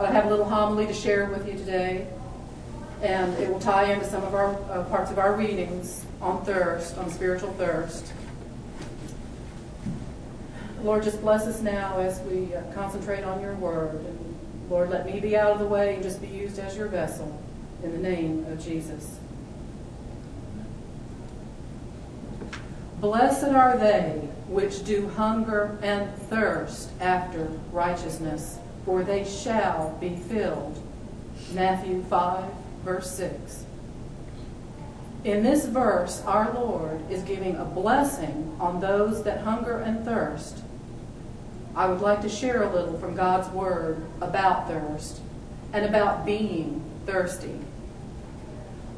I have a little homily to share with you today, and it will tie into some of our uh, parts of our readings on thirst, on spiritual thirst. Lord, just bless us now as we uh, concentrate on your word. And Lord, let me be out of the way and just be used as your vessel in the name of Jesus. Blessed are they which do hunger and thirst after righteousness, for they shall be filled. Matthew 5, verse 6. In this verse, our Lord is giving a blessing on those that hunger and thirst. I would like to share a little from God's Word about thirst and about being thirsty.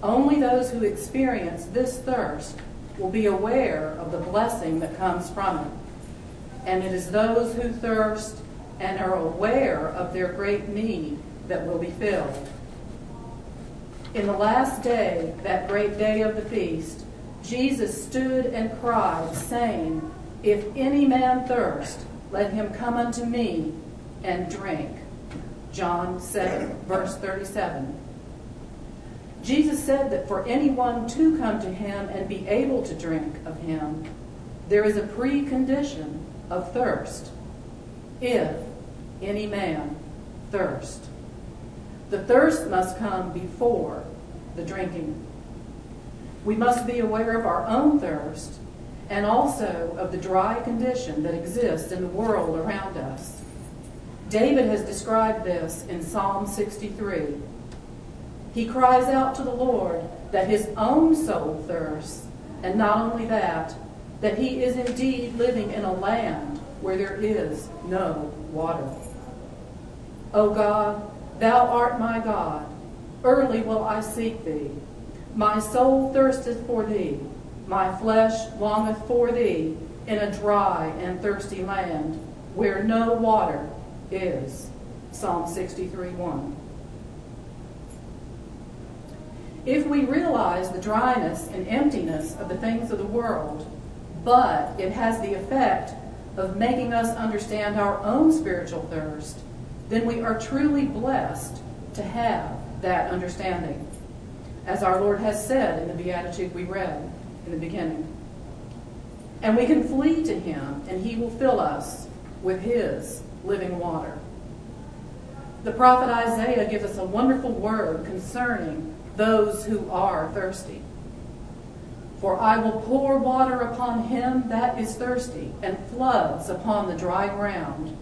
Only those who experience this thirst will be aware of the blessing that comes from it. And it is those who thirst and are aware of their great need that will be filled. In the last day, that great day of the feast, Jesus stood and cried, saying, If any man thirst, let him come unto me and drink. John 7, verse 37. Jesus said that for anyone to come to him and be able to drink of him, there is a precondition of thirst. If any man thirst. The thirst must come before the drinking. We must be aware of our own thirst and also of the dry condition that exists in the world around us. David has described this in Psalm 63. He cries out to the Lord that his own soul thirsts, and not only that, that he is indeed living in a land where there is no water. O God, thou art my God. Early will I seek thee. My soul thirsteth for thee. My flesh longeth for thee in a dry and thirsty land where no water is. Psalm 63 1. If we realize the dryness and emptiness of the things of the world, but it has the effect of making us understand our own spiritual thirst, then we are truly blessed to have that understanding. As our Lord has said in the Beatitude we read in the beginning. And we can flee to Him, and He will fill us with His living water. The prophet Isaiah gives us a wonderful word concerning those who are thirsty. For I will pour water upon him that is thirsty, and floods upon the dry ground.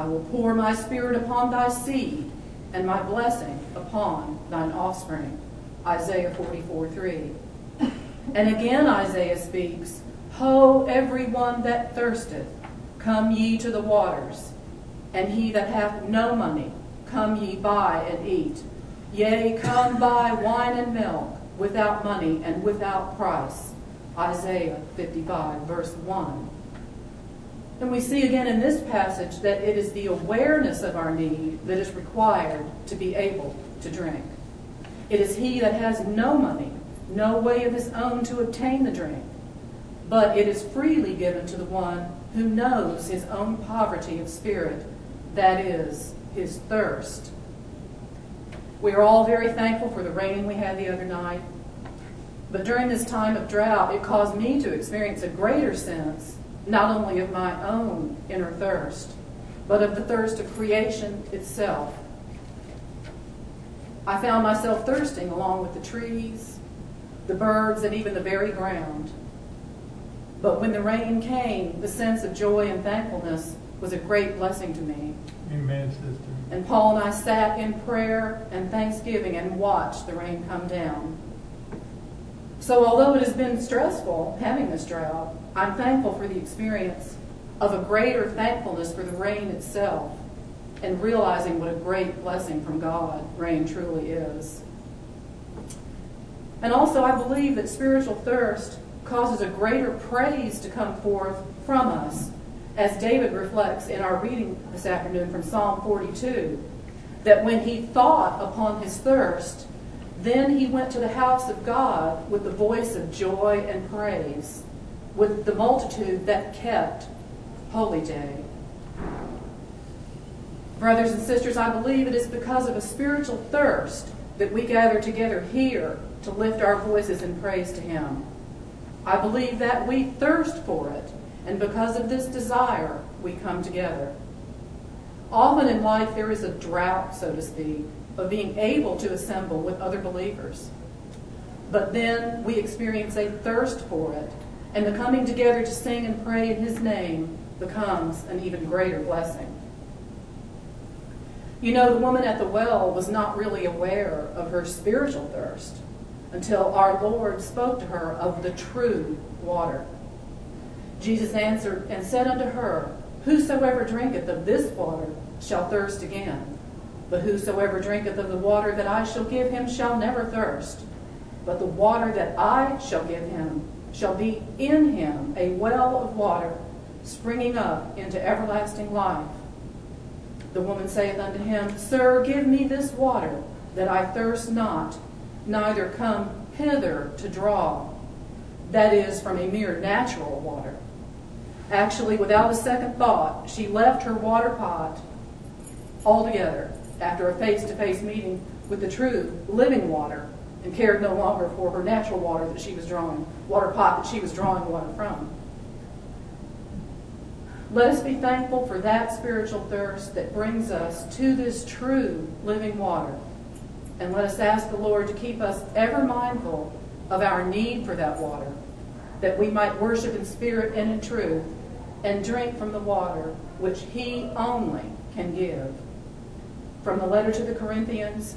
I will pour my spirit upon thy seed, and my blessing upon thine offspring. Isaiah 44 3. And again Isaiah speaks, Ho, every one that thirsteth, come ye to the waters, and he that hath no money, come ye buy and eat. Yea, come buy wine and milk without money and without price. Isaiah 55, verse 1. And we see again in this passage that it is the awareness of our need that is required to be able to drink. It is he that has no money, no way of his own to obtain the drink, but it is freely given to the one who knows his own poverty of spirit, that is, his thirst we are all very thankful for the rain we had the other night. But during this time of drought, it caused me to experience a greater sense, not only of my own inner thirst, but of the thirst of creation itself. I found myself thirsting along with the trees, the birds, and even the very ground. But when the rain came, the sense of joy and thankfulness was a great blessing to me. Amen, sister. And Paul and I sat in prayer and thanksgiving and watched the rain come down. So, although it has been stressful having this drought, I'm thankful for the experience of a greater thankfulness for the rain itself and realizing what a great blessing from God rain truly is. And also, I believe that spiritual thirst causes a greater praise to come forth from us as David reflects in our reading this afternoon from Psalm 42, that when he thought upon his thirst, then he went to the house of God with the voice of joy and praise, with the multitude that kept holy day. Brothers and sisters, I believe it is because of a spiritual thirst that we gather together here to lift our voices in praise to Him. I believe that we thirst for it, and because of this desire, we come together. Often in life, there is a drought, so to speak, of being able to assemble with other believers. But then we experience a thirst for it, and the coming together to sing and pray in His name becomes an even greater blessing. You know, the woman at the well was not really aware of her spiritual thirst until our Lord spoke to her of the true water. Jesus answered and said unto her, Whosoever drinketh of this water shall thirst again. But whosoever drinketh of the water that I shall give him shall never thirst. But the water that I shall give him shall be in him a well of water springing up into everlasting life. The woman saith unto him, Sir, give me this water, that I thirst not, neither come hither to draw. That is, from a mere natural water. Actually, without a second thought, she left her water pot altogether after a face to face meeting with the true living water and cared no longer for her natural water that she was drawing, water pot that she was drawing water from. Let us be thankful for that spiritual thirst that brings us to this true living water. And let us ask the Lord to keep us ever mindful of our need for that water, that we might worship in spirit and in truth and drink from the water which He only can give. From the letter to the Corinthians,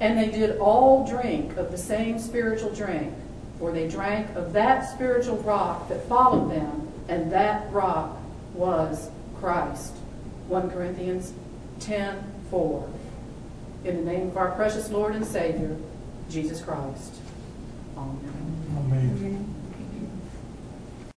and they did all drink of the same spiritual drink, for they drank of that spiritual rock that followed them, and that rock was Christ. 1 Corinthians 10 4. In the name of our precious Lord and Savior, Jesus Christ. Amen.